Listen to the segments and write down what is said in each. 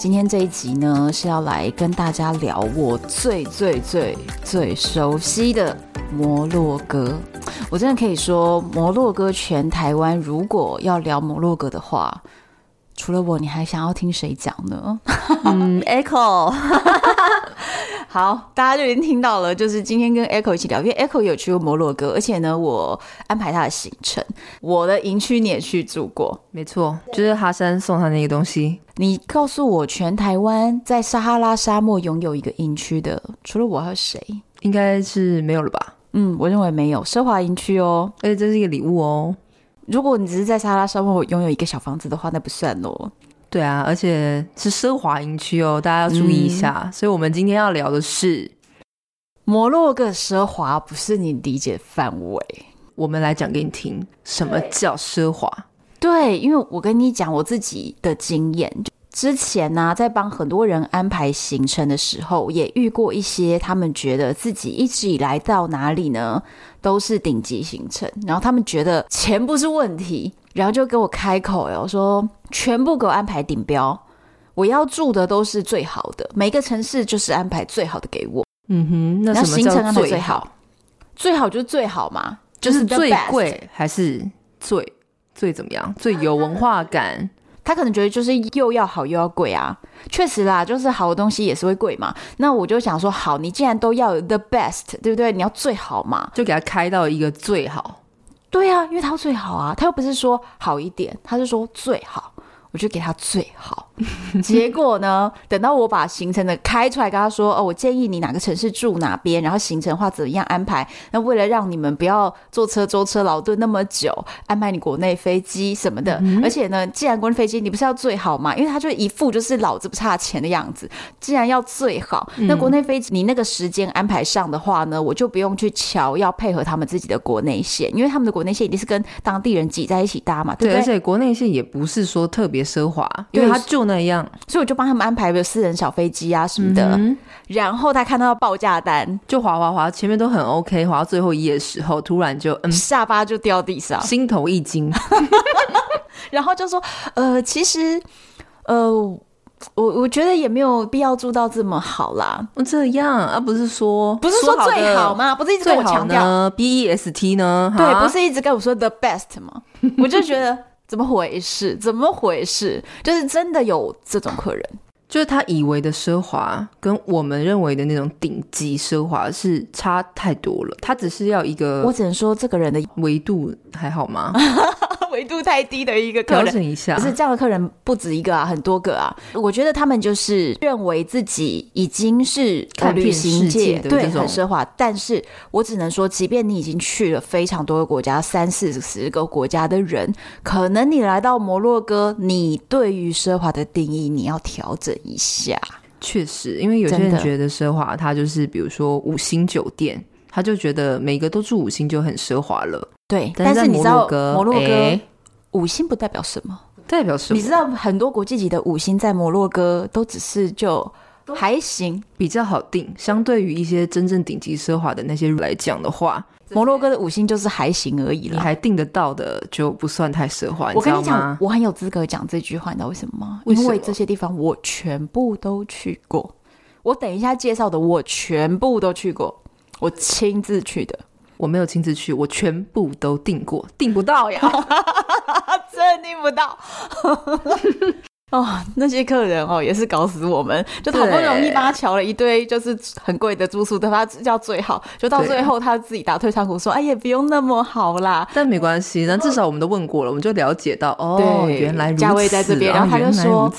今天这一集呢，是要来跟大家聊我最最最最熟悉的摩洛哥。我真的可以说，摩洛哥全台湾，如果要聊摩洛哥的话，除了我，你还想要听谁讲呢？嗯，Echo。好，大家就已经听到了，就是今天跟 Echo 一起聊，因为 Echo 有去过摩洛哥，而且呢，我安排他的行程，我的营区你也去住过，没错，就是哈山送他那个东西。你告诉我，全台湾在撒哈拉沙漠拥有一个营区的，除了我还有谁？应该是没有了吧？嗯，我认为没有奢华营区哦，而且这是一个礼物哦。如果你只是在撒哈拉沙漠拥有一个小房子的话，那不算哦。对啊，而且是奢华营区哦，大家要注意一下。嗯、所以，我们今天要聊的是摩洛哥奢华，不是你理解范围。我们来讲给你听，什么叫奢华？对，因为我跟你讲我自己的经验，之前呢、啊，在帮很多人安排行程的时候，也遇过一些他们觉得自己一直以来到哪里呢，都是顶级行程，然后他们觉得钱不是问题。然后就给我开口了，我说全部给我安排顶标，我要住的都是最好的，每个城市就是安排最好的给我。嗯哼，那什么叫行程安排最好？最好就是最好嘛，就是最贵还是最最怎么样？最有文化感？他可能觉得就是又要好又要贵啊。确实啦，就是好的东西也是会贵嘛。那我就想说，好，你既然都要 the best，对不对？你要最好嘛，就给他开到一个最好。对啊，因为他最好啊，他又不是说好一点，他是说最好。我就给他最好，结果呢？等到我把行程的开出来，跟他说：“哦，我建议你哪个城市住哪边，然后行程的话怎么样安排？那为了让你们不要坐车舟车劳顿那么久，安排你国内飞机什么的。嗯、而且呢，既然国内飞机你不是要最好嘛？因为他就一副就是老子不差钱的样子。既然要最好，那国内飞机你那个时间安排上的话呢，我就不用去瞧，要配合他们自己的国内线，因为他们的国内线一定是跟当地人挤在一起搭嘛，对不对？对，而且国内线也不是说特别。奢华，因为他就那样，所以我就帮他们安排了私人小飞机啊什么的。嗯、然后他看到报价单，就滑滑滑，前面都很 OK，滑到最后一页的时候，突然就嗯，下巴就掉地上，心头一惊，然后就说：“呃，其实，呃，我我觉得也没有必要住到这么好啦。这样啊，不是说不是说最好吗？不是一直跟我强调 B E S T 呢？对，不是一直跟我说 The Best 吗？我就觉得。”怎么回事？怎么回事？就是真的有这种客人，就是他以为的奢华，跟我们认为的那种顶级奢华是差太多了。他只是要一个，我只能说这个人的维度还好吗？维度太低的一个客人，调整一下。可是这样的客人不止一个啊，很多个啊。我觉得他们就是认为自己已经是看遍世界的对，很奢华。但是我只能说，即便你已经去了非常多个国家，三四十个国家的人，可能你来到摩洛哥，你对于奢华的定义你要调整一下。确实，因为有些人觉得奢华，它就是比如说五星酒店，他就觉得每个都住五星就很奢华了。对，但是你知道摩洛哥、欸、五星不代表什么？代表什么？你知道很多国际级的五星在摩洛哥都只是就还行，比较好定。相对于一些真正顶级奢华的那些来讲的话，摩洛哥的五星就是还行而已了。你还订得到的就不算太奢华。我跟你讲，我很有资格讲这句话，你知道为什么吗？因为这些地方我全部都去过。我等一下介绍的我全部都去过，我亲自去的。我没有亲自去，我全部都订过，订不到呀 真的订不到。哦，那些客人哦，也是搞死我们，就好不容易帮他瞧了一堆，就是很贵的住宿，对他叫最好，就到最后他自己打退堂鼓说：“哎也，不用那么好啦。”但没关系，那至少我们都问过了，我们就了解到哦，原来价位在这边。然后他就说，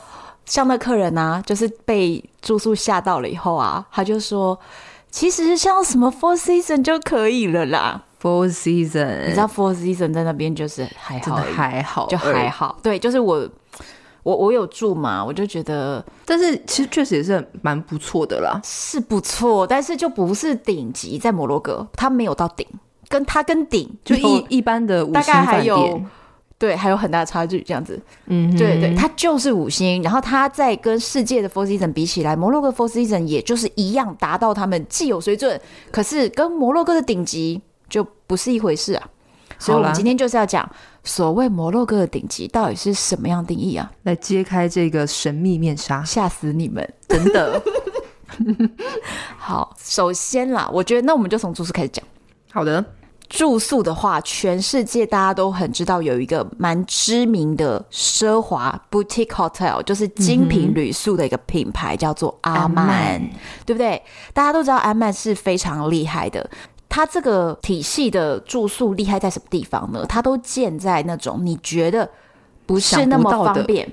像那客人啊，就是被住宿吓到了以后啊，他就说。其实像什么 Four Seasons 就可以了啦。Four Seasons，你知道 Four Seasons 在那边就是还好，还好，就还好。对，就是我我我有住嘛，我就觉得，但是其实确实也是蛮不错的啦，是不错，但是就不是顶级，在摩洛哥，它没有到顶，跟它跟顶就一一般的五星饭店，对，还有很大的差距，这样子，嗯，对对，它就是五星，然后它在跟世界的 Four Seasons 比起来，摩洛哥 Four Seasons 也就是一样达到他们既有水准，可是跟摩洛哥的顶级就不是一回事啊。所以，我们今天就是要讲所谓摩洛哥的顶级到底是什么样定义啊？来揭开这个神秘面纱，吓死你们！真的。好，首先啦，我觉得那我们就从住宿开始讲。好的，住宿的话，全世界大家都很知道有一个蛮知名的奢华 boutique hotel，就是精品旅宿的一个品牌，叫做阿曼，阿曼对不对？大家都知道阿曼是非常厉害的。它这个体系的住宿厉害在什么地方呢？它都建在那种你觉得不是那么方便，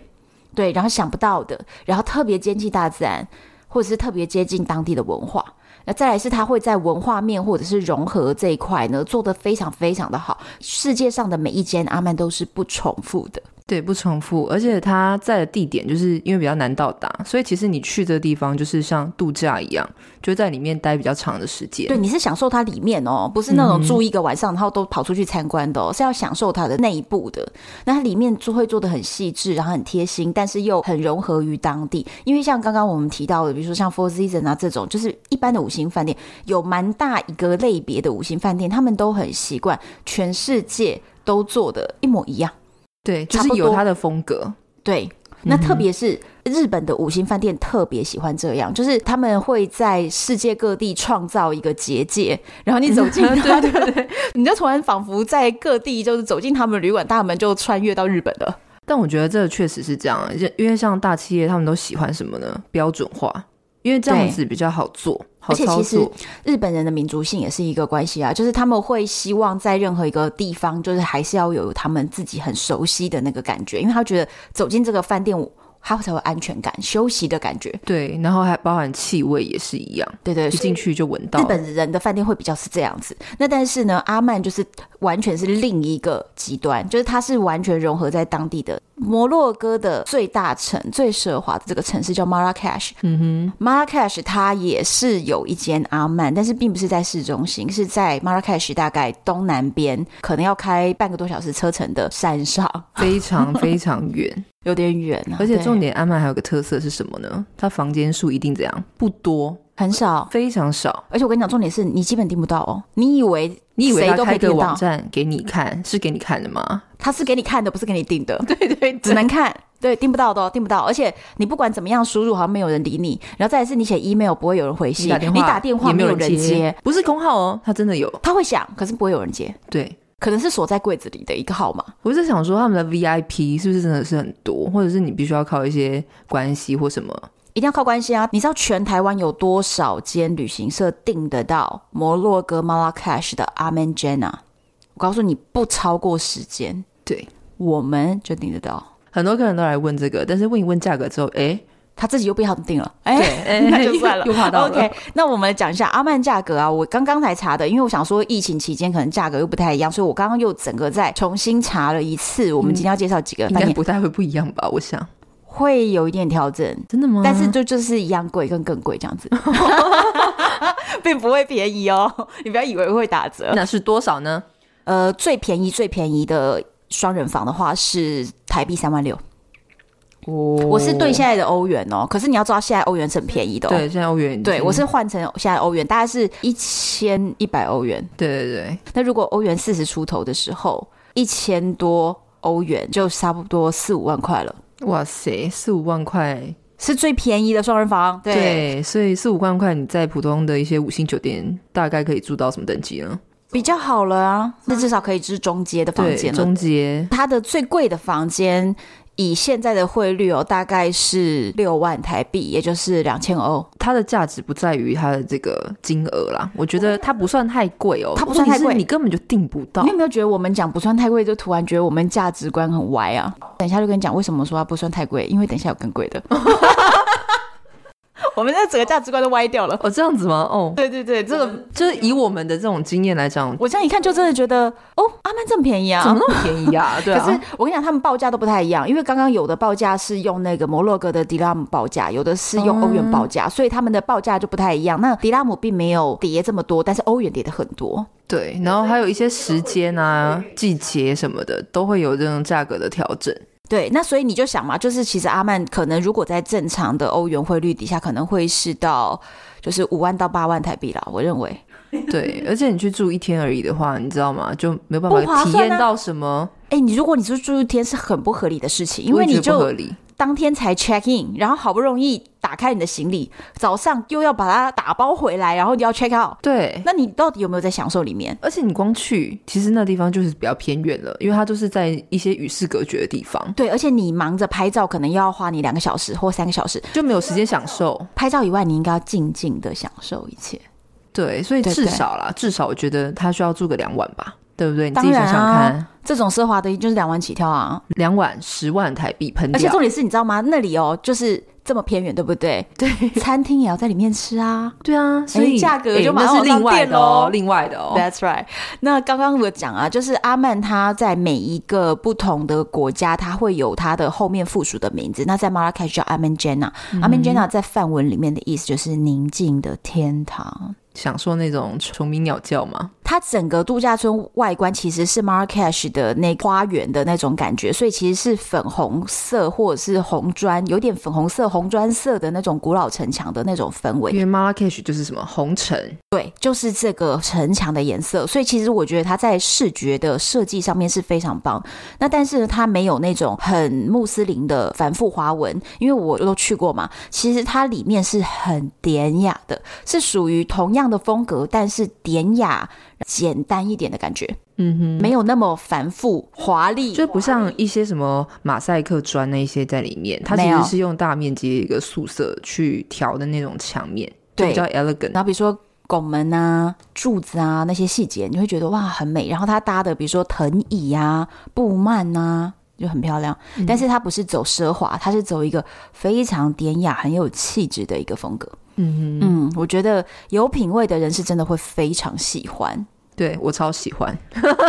对，然后想不到的，然后特别接近大自然，或者是特别接近当地的文化。那再来是它会在文化面或者是融合这一块呢，做得非常非常的好。世界上的每一间阿曼都是不重复的。对，不重复，而且它在的地点就是因为比较难到达，所以其实你去这个地方就是像度假一样，就在里面待比较长的时间。对，你是享受它里面哦，不是那种住一个晚上、嗯、然后都跑出去参观的哦，是要享受它的内部的。那它里面就会做的很细致，然后很贴心，但是又很融合于当地。因为像刚刚我们提到的，比如说像 Four Seasons 啊这种，就是一般的五星饭店，有蛮大一个类别的五星饭店，他们都很习惯全世界都做的一模一样。对，就是有它的风格。对，那特别是日本的五星饭店特别喜欢这样，就是他们会在世界各地创造一个结界，然后你走进，对对 对，你就突然仿佛在各地就是走进他们旅馆大门，就穿越到日本了。但我觉得这确实是这样，因为像大企业他们都喜欢什么呢？标准化。因为这样子比较好做。而且其实日本人的民族性也是一个关系啊，就是他们会希望在任何一个地方，就是还是要有他们自己很熟悉的那个感觉，因为他觉得走进这个饭店，他才有安全感、休息的感觉。对，然后还包含气味也是一样。对对，一进去就闻到。日本人的饭店会比较是这样子，那但是呢，阿曼就是完全是另一个极端，就是它是完全融合在当地的。摩洛哥的最大城、最奢华的这个城市叫 Marrakesh。嗯哼，Marrakesh 它也是有一间阿曼，但是并不是在市中心，是在 Marrakesh 大概东南边，可能要开半个多小时车程的山上，非常非常远，有点远啊。而且重点，阿曼还有个特色是什么呢？它房间数一定怎样？不多。很少，非常少，而且我跟你讲，重点是你基本订不到哦。你以为你以为他开个网站给你看，是给你看的吗？他是给你看的，不是给你订的。对，对对，只能看，对，订不到的，订不到。而且你不管怎么样输入，好像没有人理你。然后再来是你写 email 不会有人回信，你打电话没有人接，不是空号哦，他真的有，他会响，可是不会有人接。对，可能是锁在柜子里的一个号码。我是想说，他们的 VIP 是不是真的是很多，或者是你必须要靠一些关系或什么？一定要靠关系啊！你知道全台湾有多少间旅行社订得到摩洛哥 Marrakesh 的 Aman Jannah？我告诉你，不超过十间。对，我们就订得到。很多客人都来问这个，但是问一问价格之后，哎，他自己又不想订了。哎，对 那就算了，又怕到了。OK，那我们讲一下阿曼价格啊。我刚刚才查的，因为我想说疫情期间可能价格又不太一样，所以我刚刚又整个再重新查了一次。我们今天要介绍几个，应该不太会不一样吧？我想。会有一点调整，真的吗？但是就就是一样贵，跟更贵这样子，并不会便宜哦。你不要以为会打折。那是多少呢？呃，最便宜最便宜的双人房的话是台币三万六。哦，我是对现在的欧元哦。可是你要知道，现在欧元是很便宜的哦。对，现在欧元。对，我是换成现在欧元，大概是一千一百欧元。对对对。那如果欧元四十出头的时候，一千多欧元就差不多四五万块了。哇塞，四五万块是最便宜的双人房。对，对，所以四五万块你在普通的一些五星酒店大概可以住到什么等级呢？比较好了啊，那至少可以住中阶的房间了。中阶，它的最贵的房间。以现在的汇率哦，大概是六万台币，也就是两千欧。它的价值不在于它的这个金额啦，我觉得它不算太贵哦。它不算太贵，你根本就订不到。你有没有觉得我们讲不算太贵，就突然觉得我们价值观很歪啊？等一下就跟你讲为什么说它不算太贵，因为等一下有更贵的。我们的整个价值观都歪掉了。哦，这样子吗？哦，对对对，这个就是以我们的这种经验来讲，我这样一看就真的觉得，哦，阿曼这么便宜啊，怎么那么便宜啊？对啊。可是我跟你讲，他们报价都不太一样，因为刚刚有的报价是用那个摩洛哥的迪拉姆报价，有的是用欧元报价，所以他们的报价就不太一样。那迪拉姆并没有跌这么多，但是欧元跌的很多。对，然后还有一些时间啊、季节什么的，都会有这种价格的调整。对，那所以你就想嘛，就是其实阿曼可能如果在正常的欧元汇率底下，可能会是到就是五万到八万台币啦。我认为，对，而且你去住一天而已的话，你知道吗？就没有办法体验到什么。哎、啊，你如果你是住一天，是很不合理的事情，因为你就合理。当天才 check in，然后好不容易打开你的行李，早上又要把它打包回来，然后你要 check out。对，那你到底有没有在享受里面？而且你光去，其实那地方就是比较偏远了，因为它都是在一些与世隔绝的地方。对，而且你忙着拍照，可能又要花你两个小时或三个小时，就没有时间享受。拍照以外，你应该要静静的享受一切。对，所以至少啦，对对至少我觉得他需要住个两晚吧。对不对？你自己想想看，啊、这种奢华的就是两万起跳啊，两万十万台币喷掉。而且重点是你知道吗？那里哦，就是这么偏远，对不对？对，餐厅也要在里面吃啊。对啊，所以价格就马上是另外的哦，另外的哦。That's right。那刚刚我讲啊，就是阿曼他在每一个不同的国家，他会有他的后面附属的名字。那在马拉喀什叫阿曼杰纳，阿曼杰纳在梵文里面的意思就是宁静的天堂。享受那种虫鸣鸟叫吗？它整个度假村外观其实是 Marrakesh 的那花园的那种感觉，所以其实是粉红色或者是红砖，有点粉红色、红砖色的那种古老城墙的那种氛围。因为 Marrakesh 就是什么红尘，对，就是这个城墙的颜色。所以其实我觉得它在视觉的设计上面是非常棒。那但是呢，它没有那种很穆斯林的繁复花纹，因为我都去过嘛。其实它里面是很典雅的，是属于同样的风格，但是典雅、简单一点的感觉，嗯哼，没有那么繁复华丽，就不像一些什么马赛克砖那些在里面，它其实是用大面积的一个素色去调的那种墙面，对，比较 elegant。然后比如说拱门啊、柱子啊那些细节，你会觉得哇很美。然后它搭的比如说藤椅啊、布幔啊，就很漂亮。嗯、但是它不是走奢华，它是走一个非常典雅、很有气质的一个风格。嗯嗯，我觉得有品味的人是真的会非常喜欢，对，我超喜欢。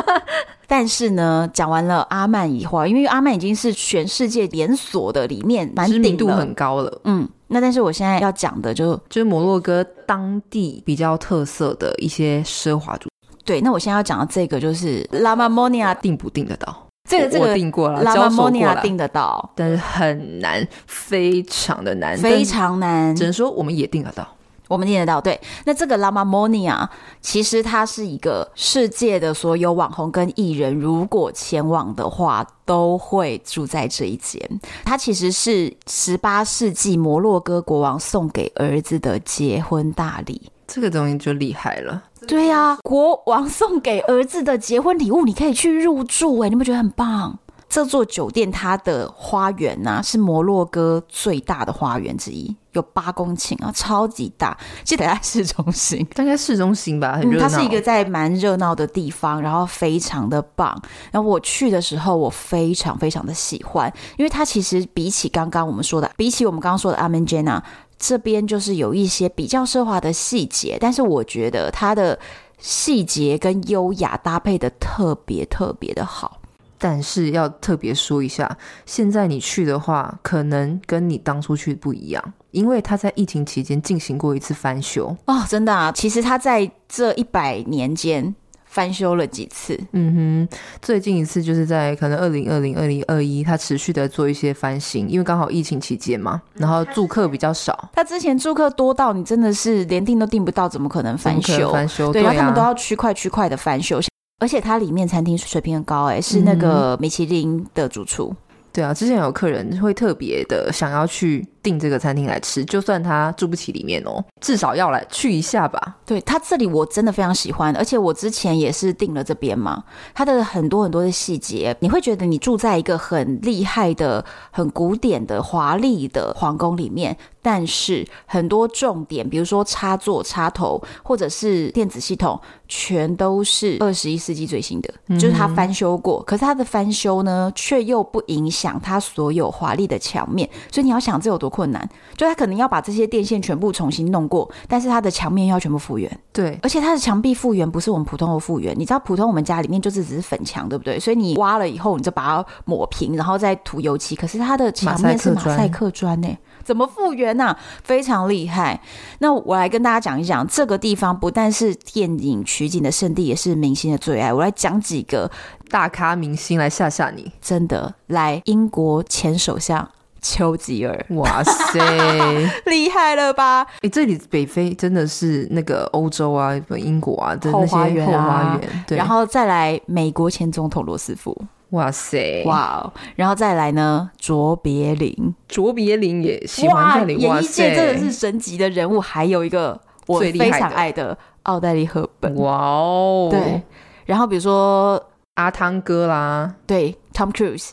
但是呢，讲完了阿曼以后，因为阿曼已经是全世界连锁的里面蛮知名度很高了。嗯，那但是我现在要讲的就就是摩洛哥当地比较特色的一些奢华住。对，那我现在要讲的这个就是拉玛莫尼亚订不订得到？这个这个我订过了，拉玛莫尼亚订得到，但是很难，非常的难，非常难。只能说我们也订得到，我们念得到。对，那这个 Lama Monia 其实它是一个世界的所有网红跟艺人，如果前往的话，都会住在这一间。它其实是十八世纪摩洛哥国王送给儿子的结婚大礼。这个东西就厉害了。对呀、啊，国王送给儿子的结婚礼物，你可以去入住哎，你不觉得很棒？这座酒店它的花园呢、啊，是摩洛哥最大的花园之一，有八公顷啊，超级大。记得在市中心，大概市中心吧，很热闹、嗯。它是一个在蛮热闹的地方，然后非常的棒。然后我去的时候，我非常非常的喜欢，因为它其实比起刚刚我们说的，比起我们刚刚说的阿曼杰纳。这边就是有一些比较奢华的细节，但是我觉得它的细节跟优雅搭配的特别特别的好。但是要特别说一下，现在你去的话，可能跟你当初去不一样，因为他在疫情期间进行过一次翻修哦，真的啊。其实他在这一百年间。翻修了几次，嗯哼，最近一次就是在可能二零二零、二零二一，他持续的做一些翻新，因为刚好疫情期间嘛，然后住客比较少。他之前住客多到你真的是连订都订不到，怎么可能翻修？翻修对，然后他们都要区块区块的翻修，而且它里面餐厅水平很高，欸，哎，是那个米其林的主厨。对啊，之前有客人会特别的想要去订这个餐厅来吃，就算他住不起里面哦，至少要来去一下吧。对，他这里我真的非常喜欢，而且我之前也是订了这边嘛，它的很多很多的细节，你会觉得你住在一个很厉害的、很古典的、华丽的皇宫里面。但是很多重点，比如说插座、插头，或者是电子系统，全都是二十一世纪最新的，就是它翻修过。可是它的翻修呢，却又不影响它所有华丽的墙面。所以你要想这有多多困难，就他可能要把这些电线全部重新弄过，但是他的墙面要全部复原。对，而且他的墙壁复原不是我们普通的复原，你知道普通我们家里面就是只是粉墙，对不对？所以你挖了以后，你就把它抹平，然后再涂油漆。可是它的墙面是马赛克砖呢，怎么复原呢、啊？非常厉害。那我来跟大家讲一讲，这个地方不但是电影取景的圣地，也是明星的最爱。我来讲几个大咖明星来吓吓你，真的来英国前首相。丘吉尔，哇塞，厉害了吧？哎、欸，这里北非真的是那个欧洲啊，英国啊的那些后花园，然后再来美国前总统罗斯福，哇塞，哇，然后再来呢，卓别林，卓别林也喜欢这里，演艺界真的是神级的人物。还有一个我非常爱的奥黛丽·赫本，哇哦，对，然后比如说。阿汤哥啦，对，Tom Cruise，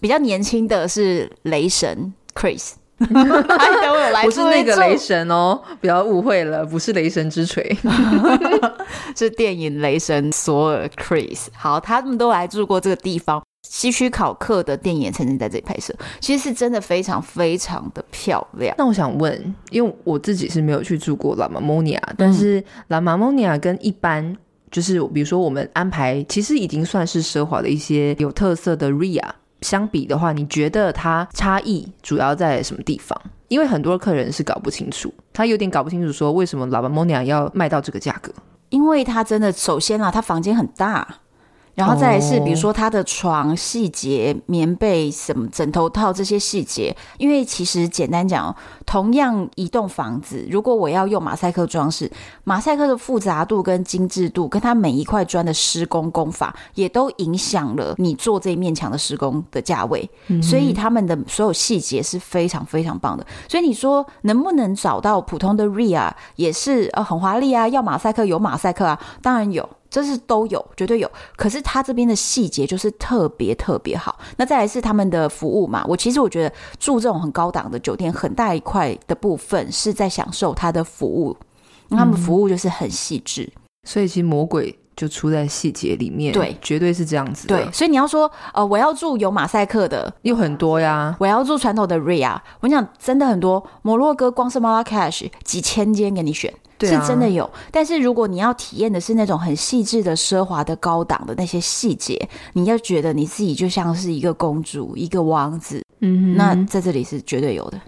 比较年轻的是雷神 Chris，他都有来，不是那个雷神哦，不要误会了，不是雷神之锤，是电影雷神索尔 Chris。好，他们都来住过这个地方，西区考克的电影也曾经在这里拍摄，其实是真的非常非常的漂亮。那我想问，因为我自己是没有去住过拉玛莫尼亚，但是拉玛莫尼亚跟一般。就是比如说，我们安排其实已经算是奢华的一些有特色的 RIA，相比的话，你觉得它差异主要在什么地方？因为很多客人是搞不清楚，他有点搞不清楚说为什么老板 Monia 要卖到这个价格？因为他真的，首先啊，他房间很大。然后再来是，比如说他的床细节、棉被、什么枕头套这些细节，因为其实简单讲，同样一栋房子，如果我要用马赛克装饰，马赛克的复杂度跟精致度，跟它每一块砖的施工工法，也都影响了你做这一面墙的施工的价位。所以他们的所有细节是非常非常棒的。所以你说能不能找到普通的 RIA 也是呃很华丽啊？要马赛克有马赛克啊，当然有。这是都有，绝对有。可是他这边的细节就是特别特别好。那再来是他们的服务嘛，我其实我觉得住这种很高档的酒店，很大一块的部分是在享受他的服务。他们服务就是很细致，嗯，所以其实魔鬼就出在细节里面。对，绝对是这样子。对，所以你要说，呃，我要住有马赛克的，有很多呀。我要住传统的 RIA，我跟你讲，真的很多。摩洛哥光是 Marrakesh 几千间给你选。是真的有，啊，但是如果你要体验的是那种很细致的奢华的高档的那些细节，你要觉得你自己就像是一个公主，一个王子，嗯，那在这里是绝对有的，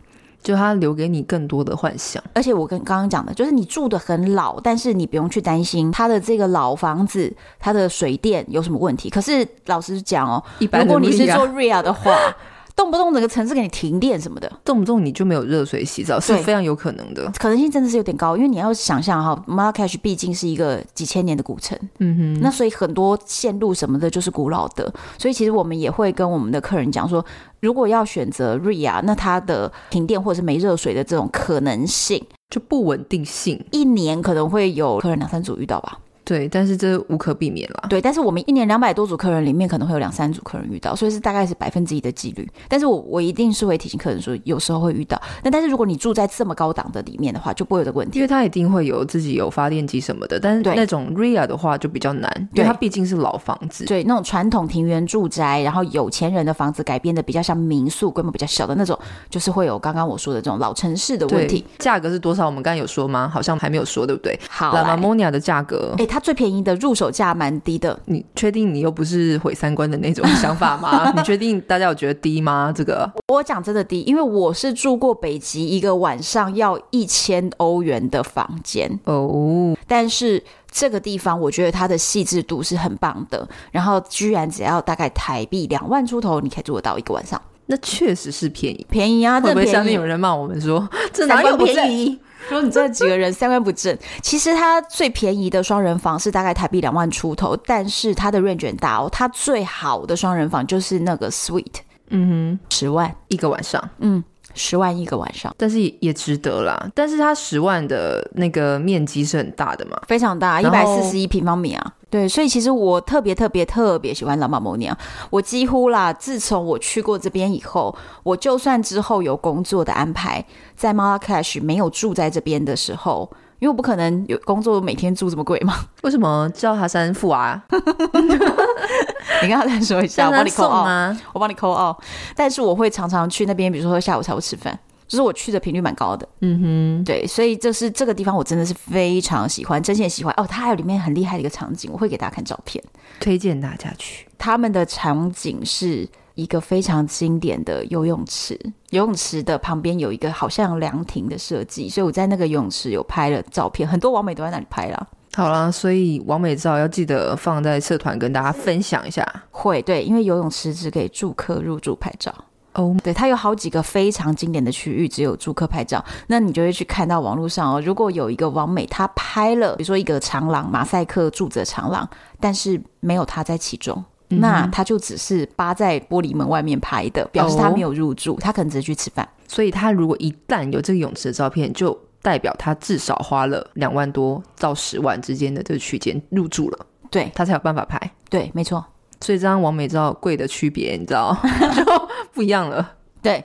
就它留给你更多的幻想。而且我跟刚刚讲的，就是你住的很老，但是你不用去担心它的这个老房子它的水电有什么问题。可是老实讲哦，一般如果你是做 RIA 的话。动不动整个城市给你停电什么的，动不动你就没有热水洗澡，是非常有可能的。可能性真的是有点高，因为你要想象哈，Marrakech 毕竟是一个几千年的古城，嗯哼，那所以很多线路什么的就是古老的，所以其实我们也会跟我们的客人讲说，如果要选择 RIA，那它的停电或者是没热水的这种可能性就不稳定性，一年可能会有客人两三组遇到吧。对，但是这无可避免了。对，但是我们一年两百多组客人里面，可能会有两三组客人遇到，所以是大概是百分之一的几率。但是我我一定是会提醒客人说，有时候会遇到。那但是如果你住在这么高档的里面的话，就不会有这个问题，因为它一定会有自己有发电机什么的。但是那种 RIA 的话就比较难，因为它毕竟是老房子。对，那种传统庭园住宅，然后有钱人的房子改编的比较像民宿，规模比较小的那种，就是会有刚刚我说的这种老城市的问题。价格是多少？我们刚才有说吗？好像还没有说，对不对？好，La Mamounia 的价格，哎，它最便宜的入。手价蛮低的，你确定你又不是毁三观的那种想法吗？你确定大家有觉得低吗？这个我讲真的低，因为我是住过北极一个晚上要一千欧元的房间哦，但是这个地方我觉得它的细致度是很棒的，然后居然只要大概台币两万出头，你可以住得到一个晚上，那确实是便宜，便宜啊！会不会相信有人骂我们说 这哪有便宜？说你这几个人三观不正，其实它最便宜的双人房是大概台币两万出头，但是它的 range 大哦，它最好的双人房就是那个 suite，嗯哼，十万一个晚上，嗯。十万一个晚上，但是也值得啦。但是它十万的那个面积是很大的嘛，非常大，一百四十一平方米啊。对，所以其实我特别特别特别喜欢拉玛摩尼亚。我几乎啦，自从我去过这边以后，我就算之后有工作的安排，在 Marrakesh 没有住在这边的时候。因为我不可能有工作每天住这么贵嘛？为什么叫他三富啊？你跟他再说一下，我帮你扣二。我帮你扣二。但是我会常常去那边，比如说下午茶或吃饭。就是我去的频率蛮高的。嗯哼，对，所以这是这个地方我真的是非常喜欢，真心喜欢哦。它还有里面很厉害的一个场景，我会给大家看照片，推荐大家去。他们的场景是一个非常经典的游泳池，游泳池的旁边有一个好像凉亭的设计，所以我在那个游泳池有拍了照片，很多网美都在那里拍了。好啦，所以网美照要记得放在社团跟大家分享一下。会，对，因为游泳池只给住客入住拍照。哦，oh. 对，它有好几个非常经典的区域，只有住客拍照。那你就会去看到网络上哦，如果有一个网美，他拍了，比如说一个长廊，马赛克住着长廊，但是没有他在其中，那他就只是扒在玻璃门外面拍的，表示他没有入住，oh. 他可能只是去吃饭。所以他如果一旦有这个泳池的照片，就代表他至少花了两万多到十万之间的这个区间入住了，对，他才有办法拍。对，没错。所以这张完美照贵的区别，你知道 就不一样了。对，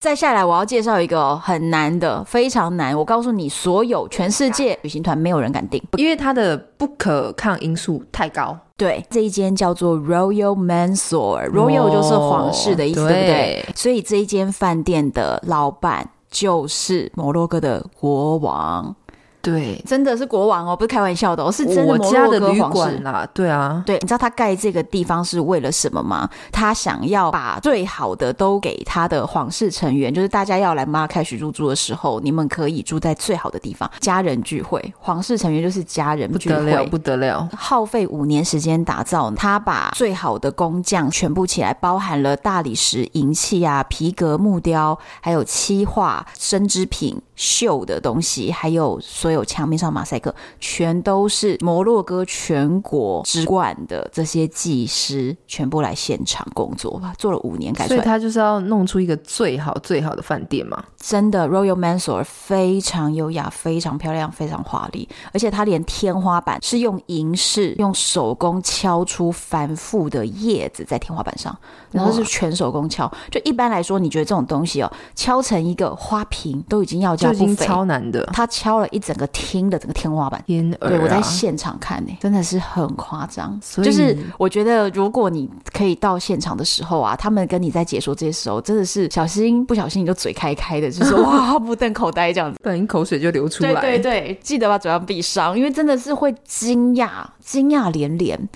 再下来我要介绍一个很难的，非常难。我告诉你，所有全世界旅行团没有人敢订，因为它的不可抗因素太高。对，这一间叫做 Royal Mansour，Royal 就是皇室的意思，哦、对不对？所以这一间饭店的老板。就是摩洛哥的国王。对，真的是国王哦，不是开玩笑的哦，是真的。我家的旅馆啦，对啊，对，你知道他盖这个地方是为了什么吗？他想要把最好的都给他的皇室成员，就是大家要来马开始入住的时候，你们可以住在最好的地方，家人聚会，皇室成员就是家人聚会，不得了，不得了。耗费五年时间打造，他把最好的工匠全部起来，包含了大理石、银器啊、皮革、木雕，还有漆画、针织品。绣的东西，还有所有墙面上马赛克，全都是摩洛哥全国之冠的这些技师，全部来现场工作，做了五年改出来。所以他就是要弄出一个最好最好的饭店嘛？真的，Royal Mansour 非常优雅，非常漂亮，非常华丽，而且它连天花板是用银饰用手工敲出繁复的叶子在天花板上，然后是全手工敲。就一般来说，你觉得这种东西哦，敲成一个花瓶都已经要价。已经超难的，他敲了一整个厅的整个天花板。天啊、对，我在现场看呢、欸，真的是很夸张。所以就是我觉得，如果你可以到现场的时候啊，他们跟你在解说这些时候，真的是小心不小心你就嘴开开的，就是 哇目瞪口呆这样子，不然口水就流出来。对对对，记得把嘴巴闭上，因为真的是会惊讶惊讶连连。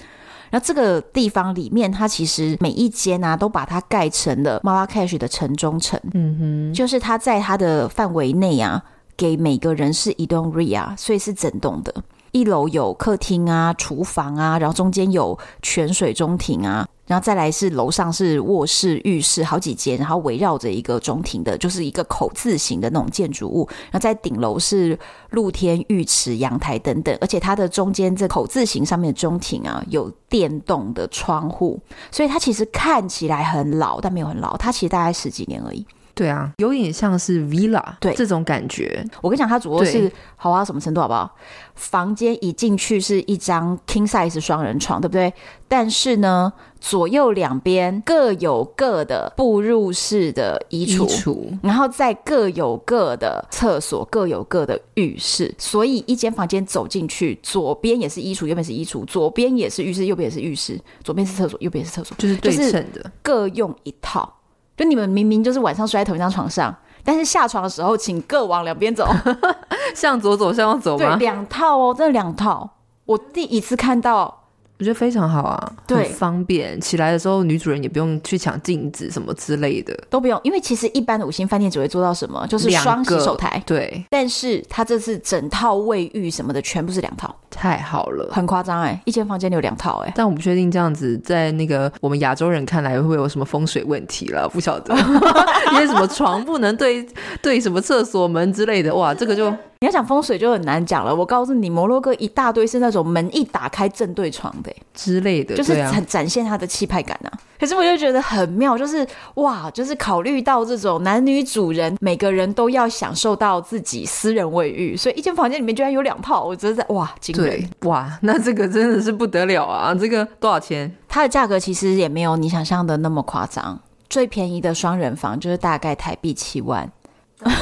然后这个地方里面，它其实每一间啊，都把它盖成了马拉喀什的城中城。嗯哼，就是它在它的范围内啊，给每个人是一栋 ria，所以是整栋的。一楼有客厅啊、厨房啊，然后中间有泉水中庭啊。然后再来是楼上是卧室、浴室好几间，然后围绕着一个中庭的，就是一个口字形的那种建筑物。然后在顶楼是露天浴池、阳台等等，而且它的中间这口字形上面的中庭啊，有电动的窗户，所以它其实看起来很老，但没有很老，它其实大概十几年而已。对啊，有点像是 villa，对这种感觉。我跟你讲，它主卧是豪华什么程度，好不好？房间一进去是一张 king size 双人床，对不对？但是呢，左右两边各有各的步入式的衣橱，衣橱然后再各有各的厕所，各有各的浴室。所以一间房间走进去，左边也是衣橱，右边是衣橱；左边也是浴室，右边也是浴室；左边是厕所，右边是厕所，就是对称的，各用一套。就你们明明就是晚上睡在同一张床上，但是下床的时候，请各往两边走，向左走，向右走吗？对，两套哦，真的两套。我第一次看到。我觉得非常好啊，对，很方便。起来的时候，女主人也不用去抢镜子什么之类的，都不用。因为其实一般的五星饭店只会做到什么，就是双洗手台。对，但是它这次整套卫浴什么的全部是两套，太好了，很夸张哎！一间房间里有两套哎、欸，但我不确定这样子在那个我们亚洲人看来会有什么风水问题了，不晓得，因为什么床不能对对什么厕所门之类的，哇，这个就。你要讲风水就很难讲了。我告诉你，摩洛哥一大堆是那种门一打开正对床的、欸、之类的，就是很展现它的气派感啊。可是我就觉得很妙，就是哇，就是考虑到这种男女主人每个人都要享受到自己私人卫浴，所以一间房间里面居然有两套，我觉得在哇惊人哇，那这个真的是不得了啊！这个多少钱？它的价格其实也没有你想象的那么夸张，最便宜的双人房就是大概台币七万。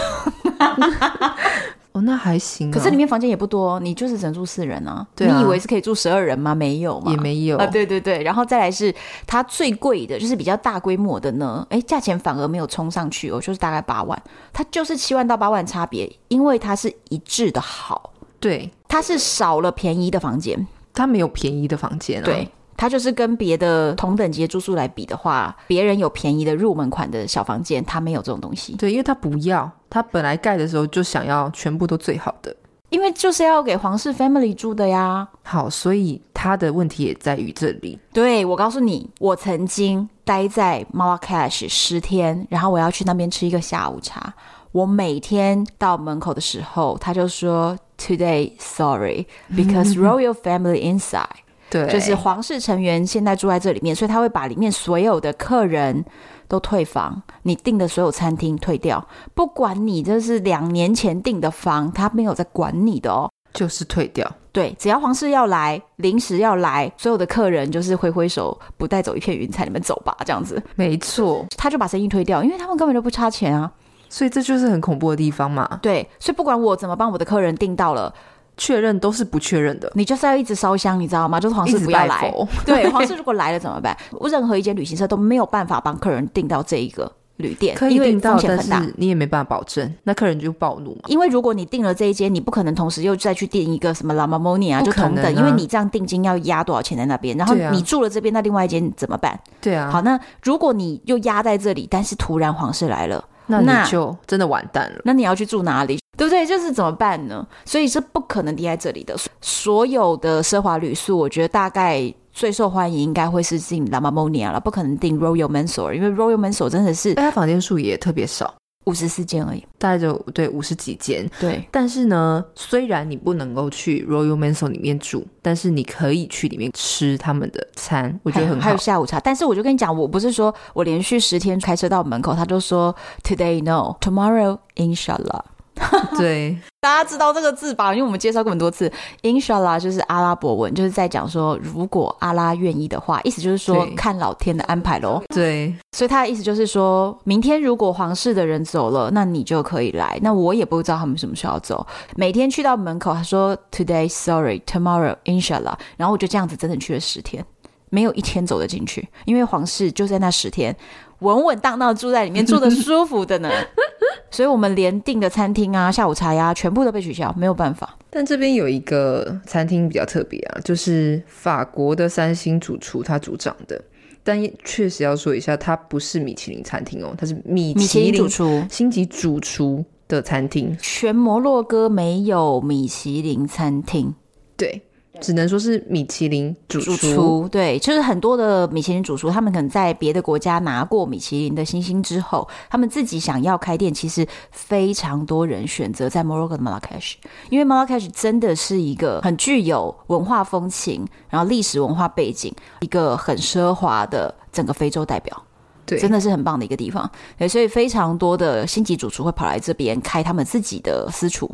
哦，那还行、啊。可是里面房间也不多，你就是只能住四人啊。对啊，你以为是可以住十二人吗？没有嘛，也没有啊。对对对，然后再来是它最贵的，就是比较大规模的呢。哎，价钱反而没有冲上去哦，就是大概八万，它就是七万到八万差别，因为它是一致的好。对，它是少了便宜的房间，它没有便宜的房间、啊。对。它就是跟别的同等级的住宿来比的话，别人有便宜的入门款的小房间，它没有这种东西。对，因为它不要，它本来盖的时候就想要全部都最好的，因为就是要给皇室 family 住的呀。好，所以它的问题也在于这里。对，我告诉你，我曾经待在 Marrakesh 十天，然后我要去那边吃一个下午茶。我每天到门口的时候，他就说 Today sorry because royal family inside。对，就是皇室成员现在住在这里面，所以他会把里面所有的客人都退房，你订的所有餐厅退掉，不管你这是两年前订的房，他没有在管你的哦，就是退掉。对，只要皇室要来，临时要来，所有的客人就是挥挥手，不带走一片云彩，你们走吧，这样子。没错，他就把生意推掉，因为他们根本就不差钱啊，所以这就是很恐怖的地方嘛。对，所以不管我怎么帮我的客人订到了。确认都是不确认的，你就是要一直烧香，你知道吗？就是皇室不要来，对，皇室如果来了怎么办？任何一间旅行社都没有办法帮客人订到这一个旅店，可以订到，因为风险很大，但是你也没办法保证，那客人就暴怒嘛。因为如果你订了这一间，你不可能同时又再去订一个什么 La Mamounia 啊，就同等，因为你这样定金要压多少钱在那边，然后你住了这边，那另外一间怎么办？对啊，好，那如果你又压在这里，但是突然皇室来了。那你就真的完蛋了。那，那你要去住哪里？对不对？就是怎么办呢？所以是不可能定在这里的。所有的奢华旅宿，我觉得大概最受欢迎应该会是订 La Mamounia 了，不可能订 Royal Mansour，因为 Royal Mansour 真的是，它房间数也特别少。五十四间而已，大概就对五十几间。对，但是呢，虽然你不能够去 Royal Mansion 里面住，但是你可以去里面吃他们的餐，我觉得很好。还有下午茶。但是我就跟你讲，我不是说我连续十天开车到门口，他就说 Today no, tomorrow inshallah。对，大家知道这个字吧？因为我们介绍过很多次，Inshallah 就是阿拉伯文，就是在讲说，如果阿拉愿意的话，意思就是说看老天的安排喽。对，所以他的意思就是说，明天如果皇室的人走了，那你就可以来。那我也不知道他们什么时候要走。每天去到门口，他说 Today sorry, tomorrow Inshallah，然后我就这样子整整去了十天，没有一天走得进去，因为皇室就在那十天。稳稳当当住在里面，住的舒服的呢，所以我们连订的餐厅啊、下午茶呀、啊，全部都被取消，没有办法。但这边有一个餐厅比较特别啊，就是法国的三星主厨他主掌的，但确实要说一下，它不是米其林餐厅哦，它是米其林主厨星级主厨的餐厅。全摩洛哥没有米其林餐厅，对。只能说是米其林主厨，主厨，对，就是很多的米其林主厨，他们可能在别的国家拿过米其林的星星之后，他们自己想要开店，其实非常多人选择在摩洛哥的马拉喀什，因为马拉喀什真的是一个很具有文化风情，然后历史文化背景，一个很奢华的整个非洲代表，对，真的是很棒的一个地方，对，所以非常多的星级主厨会跑来这边开他们自己的私厨。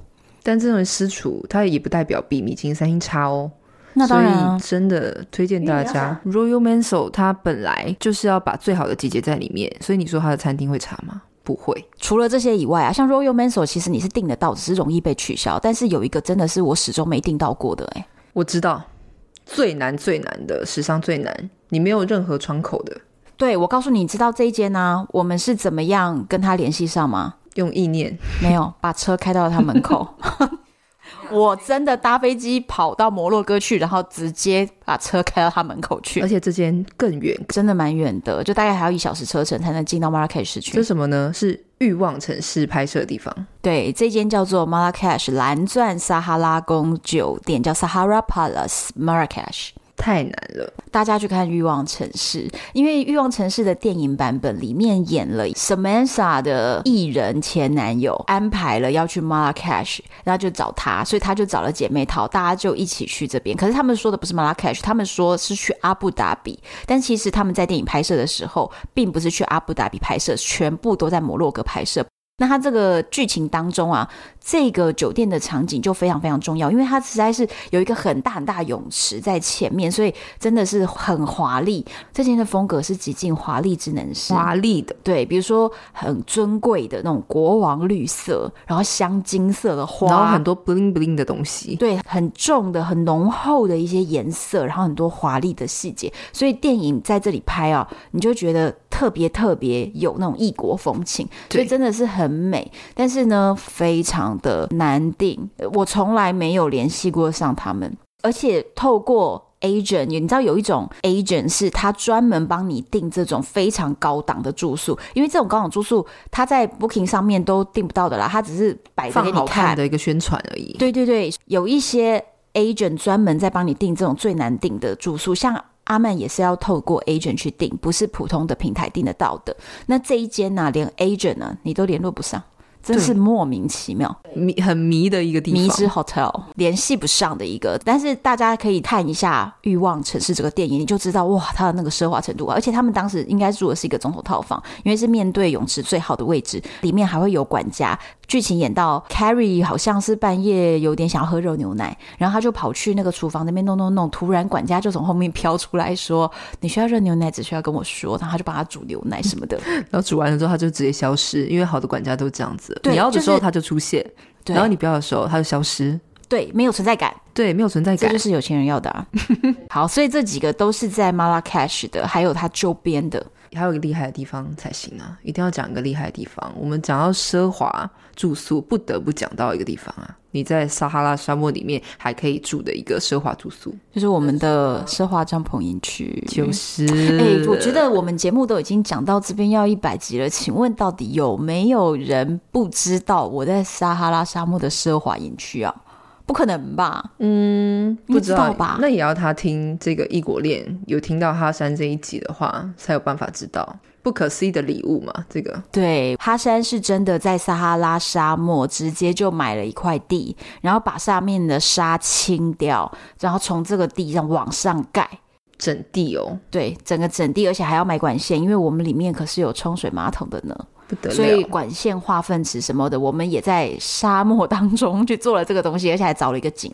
但这种私厨，它也不代表比米其林三星差哦。那当然、啊，所以真的推荐大家。Royal Manso 它本来就是要把最好的集结在里面，所以你说它的餐厅会差吗？不会。除了这些以外啊，像 Royal Manso 其实你是订得到，只是容易被取消。但是有一个真的是我始终没订到过的、欸，哎，我知道最难最难的，史上最难，你没有任何窗口的。对，我告诉你，你知道这一间呢、啊，我们是怎么样跟他联系上吗？用意念没有，把车开到他门口。我真的搭飞机跑到摩洛哥去，然后直接把车开到他门口去。而且这间更远，真的蛮远的，就大概还要一小时车程才能进到马拉喀什市区。这是什么呢？是欲望城市拍摄的地方。对，这间叫做马拉喀什蓝钻撒哈拉宫酒店，叫 Sahara Palace Marrakesh。太难了，大家去看《欲望城市》，因为《欲望城市》的电影版本里面演了 Samantha 的艺人前男友，安排了要去 Marrakesh，然后就找他，所以他就找了姐妹淘，大家就一起去这边。可是他们说的不是 Marrakesh，他们说是去阿布达比，但其实他们在电影拍摄的时候，并不是去阿布达比拍摄，全部都在摩洛哥拍摄。那他这个剧情当中啊，这个酒店的场景就非常非常重要，因为它实在是有一个很大很大泳池在前面，所以真的是很华丽。这间的风格是极尽华丽之能事，华丽的，对，比如说很尊贵的那种国王绿色，然后香金色的花，然后很多 bling bling 的东西，对，很重的、很浓厚的一些颜色，然后很多华丽的细节，所以电影在这里拍啊，你就觉得特别特别有那种异国风情，所以真的是很。很美，但是呢，非常的难定。我从来没有联系过上他们，而且透过 agent，你知道有一种 agent 是他专门帮你订这种非常高档的住宿，因为这种高档住宿他在 Booking 上面都订不到的啦，他只是摆着给你看的一个宣传而已。对对对，有一些 agent 专门在帮你订这种最难订的住宿，像。阿曼也是要透过 agent 去订，不是普通的平台订得到的。那这一间呢、啊，连 agent 呢、啊，你都联络不上。真是莫名其妙，迷很迷的一个地方，迷之 hotel 联系不上的一个。但是大家可以看一下《欲望城市》这个电影，你就知道哇，它的那个奢华程度。而且他们当时应该住的是一个总统套房，因为是面对泳池最好的位置，里面还会有管家。剧情演到 Carrie 好像是半夜有点想要喝热牛奶，然后他就跑去那个厨房那边弄弄弄，突然管家就从后面飘出来说：“你需要热牛奶，只需要跟我说。”然后他就帮他煮牛奶什么的。然后煮完了之后，他就直接消失，因为好的管家都这样子。对，你要的时候它就出现，就是、然后你不要的时候它就消失。对，没有存在感。对，没有存在感，这就是有钱人要的、啊。好，所以这几个都是在 Marrakesh 的，还有它周边的，还有一个厉害的地方才行啊！一定要讲一个厉害的地方。我们讲到奢华住宿，不得不讲到一个地方啊！你在撒哈拉沙漠里面还可以住的一个奢华住宿，就是我们的奢华帐篷营区。就是，哎、欸，我觉得我们节目都已经讲到这边要一百集了，请问到底有没有人不知道我在撒哈拉沙漠的奢华营区啊？不可能吧？嗯，不知道，知道吧？那也要他听这个异国恋，有听到哈山这一集的话，才有办法知道不可思议的礼物嘛。这个对，哈山是真的在撒哈拉沙漠直接就买了一块地，然后把上面的沙清掉，然后从这个地上往上盖整地哦。对，整个整地，而且还要买管线，因为我们里面可是有冲水马桶的呢。不得了，所以管线、化粪池什么的，我们也在沙漠当中去做了这个东西，而且还找了一个井。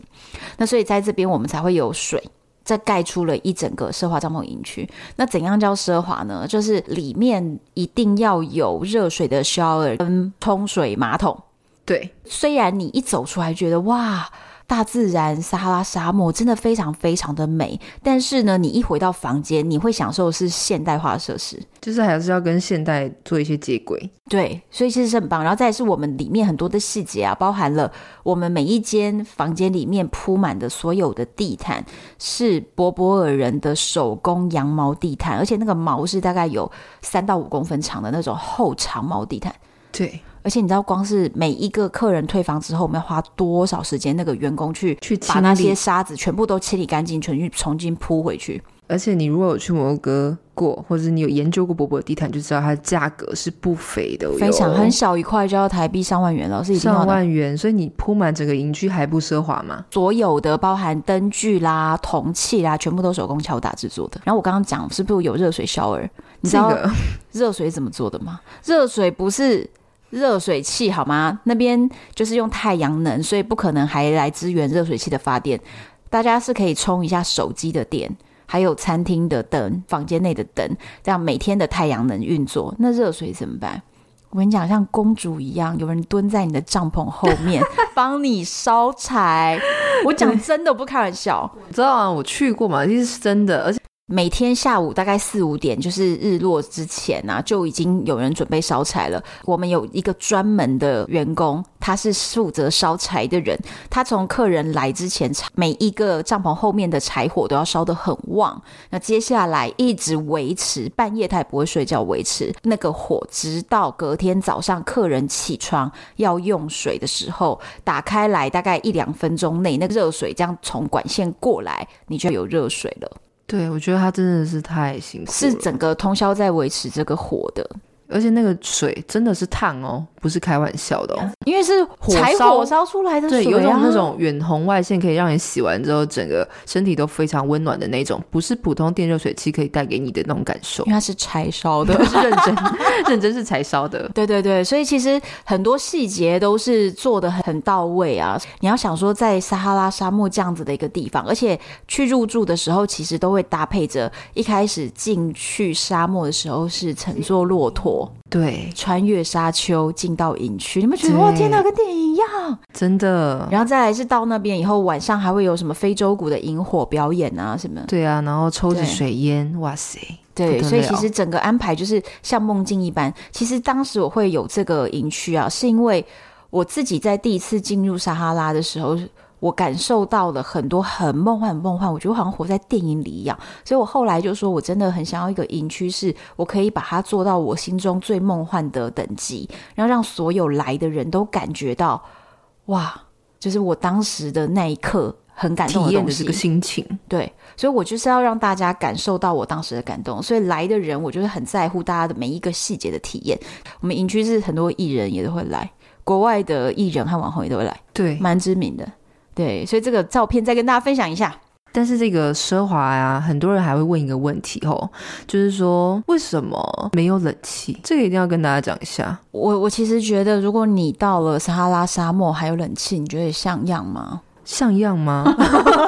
那所以在这边我们才会有水，再盖出了一整个奢华帐篷营区。那怎样叫奢华呢？就是里面一定要有热水的 shower 跟冲水马桶。对，虽然你一走出来觉得哇。大自然，撒哈拉沙漠真的非常非常的美，但是呢，你一回到房间，你会享受的是现代化的设施，就是还是要跟现代做一些接轨。对，所以其实是很棒。然后再来是我们里面很多的细节啊，包含了我们每一间房间里面铺满的所有的地毯是博博尔人的手工羊毛地毯，而且那个毛是大概有三到五公分长的那种厚长毛地毯。对。而且你知道，光是每一个客人退房之后，我们要花多少时间？那个员工去去把那些沙子全部都清理干净，重新重新铺回去。而且你如果有去摩洛哥过，或者你有研究过柏柏地毯，就知道它的价格是不菲的，非常很小一块就要台币上万元了，是上万元。所以你铺满整个营区还不奢华吗？所有的包含灯具啦、铜器啦，全部都手工敲打制作的。然后我刚刚讲是不是有热水 shower？你知道热水怎么做的吗？热水不是。热水器好吗？那边就是用太阳能，所以不可能还来支援热水器的发电。大家是可以充一下手机的电，还有餐厅的灯、房间内的灯，这样每天的太阳能运作。那热水怎么办？我跟你讲，像公主一样，有人蹲在你的帐篷后面 帮你烧柴。我讲真的，不开玩笑。你知道啊，我去过嘛，其实是真的，而且。每天下午大概四五点，就是日落之前啊，就已经有人准备烧柴了。我们有一个专门的员工，他是负责烧柴的人。他从客人来之前，每一个帐篷后面的柴火都要烧得很旺。那接下来一直维持，半夜他也不会睡觉，维持那个火，直到隔天早上客人起床要用水的时候，打开来，大概一两分钟内，那个热水这样从管线过来，你就有热水了。对，我觉得他真的是太辛苦了，是整个通宵在维持这个火的，而且那个水真的是烫哦，不是开玩笑的哦，因为是柴火烧出来的水啊，对，有种那种远红外线可以让你洗完之后整个身体都非常温暖的那种，不是普通电热水器可以带给你的那种感受，因为它是柴烧的，是 认真 认真是柴烧的，对对对，所以其实很多细节都是做的很到位啊。你要想说在撒哈拉沙漠这样子的一个地方，而且去入住的时候，其实都会搭配着一开始进去沙漠的时候是乘坐骆驼。对，穿越沙丘进到营区，你们觉得哇，天哪，跟电影一样，真的。然后再来是到那边以后，晚上还会有什么非洲鼓的萤火表演啊什么？对啊，然后抽着水烟，哇塞，对，所以其实整个安排就是像梦境一般。其实当时我会有这个营区啊，是因为我自己在第一次进入撒哈拉的时候。我感受到了很多很梦幻、很梦幻，我觉得好像活在电影里一样。所以我后来就说，我真的很想要一个营区，是我可以把它做到我心中最梦幻的等级，然后让所有来的人都感觉到，哇，就是我当时的那一刻很感动的东西，体验的这个心情。对，所以我就是要让大家感受到我当时的感动。所以来的人，我就是很在乎大家的每一个细节的体验。我们营区是很多艺人也都会来，国外的艺人和网红也都会来，对，蛮知名的。对，所以这个照片再跟大家分享一下。但是这个奢华呀，很多人还会问一个问题哦，就是说为什么没有冷气？这个一定要跟大家讲一下。我我其实觉得，如果你到了撒哈拉沙漠还有冷气，你觉得像样吗？像样吗？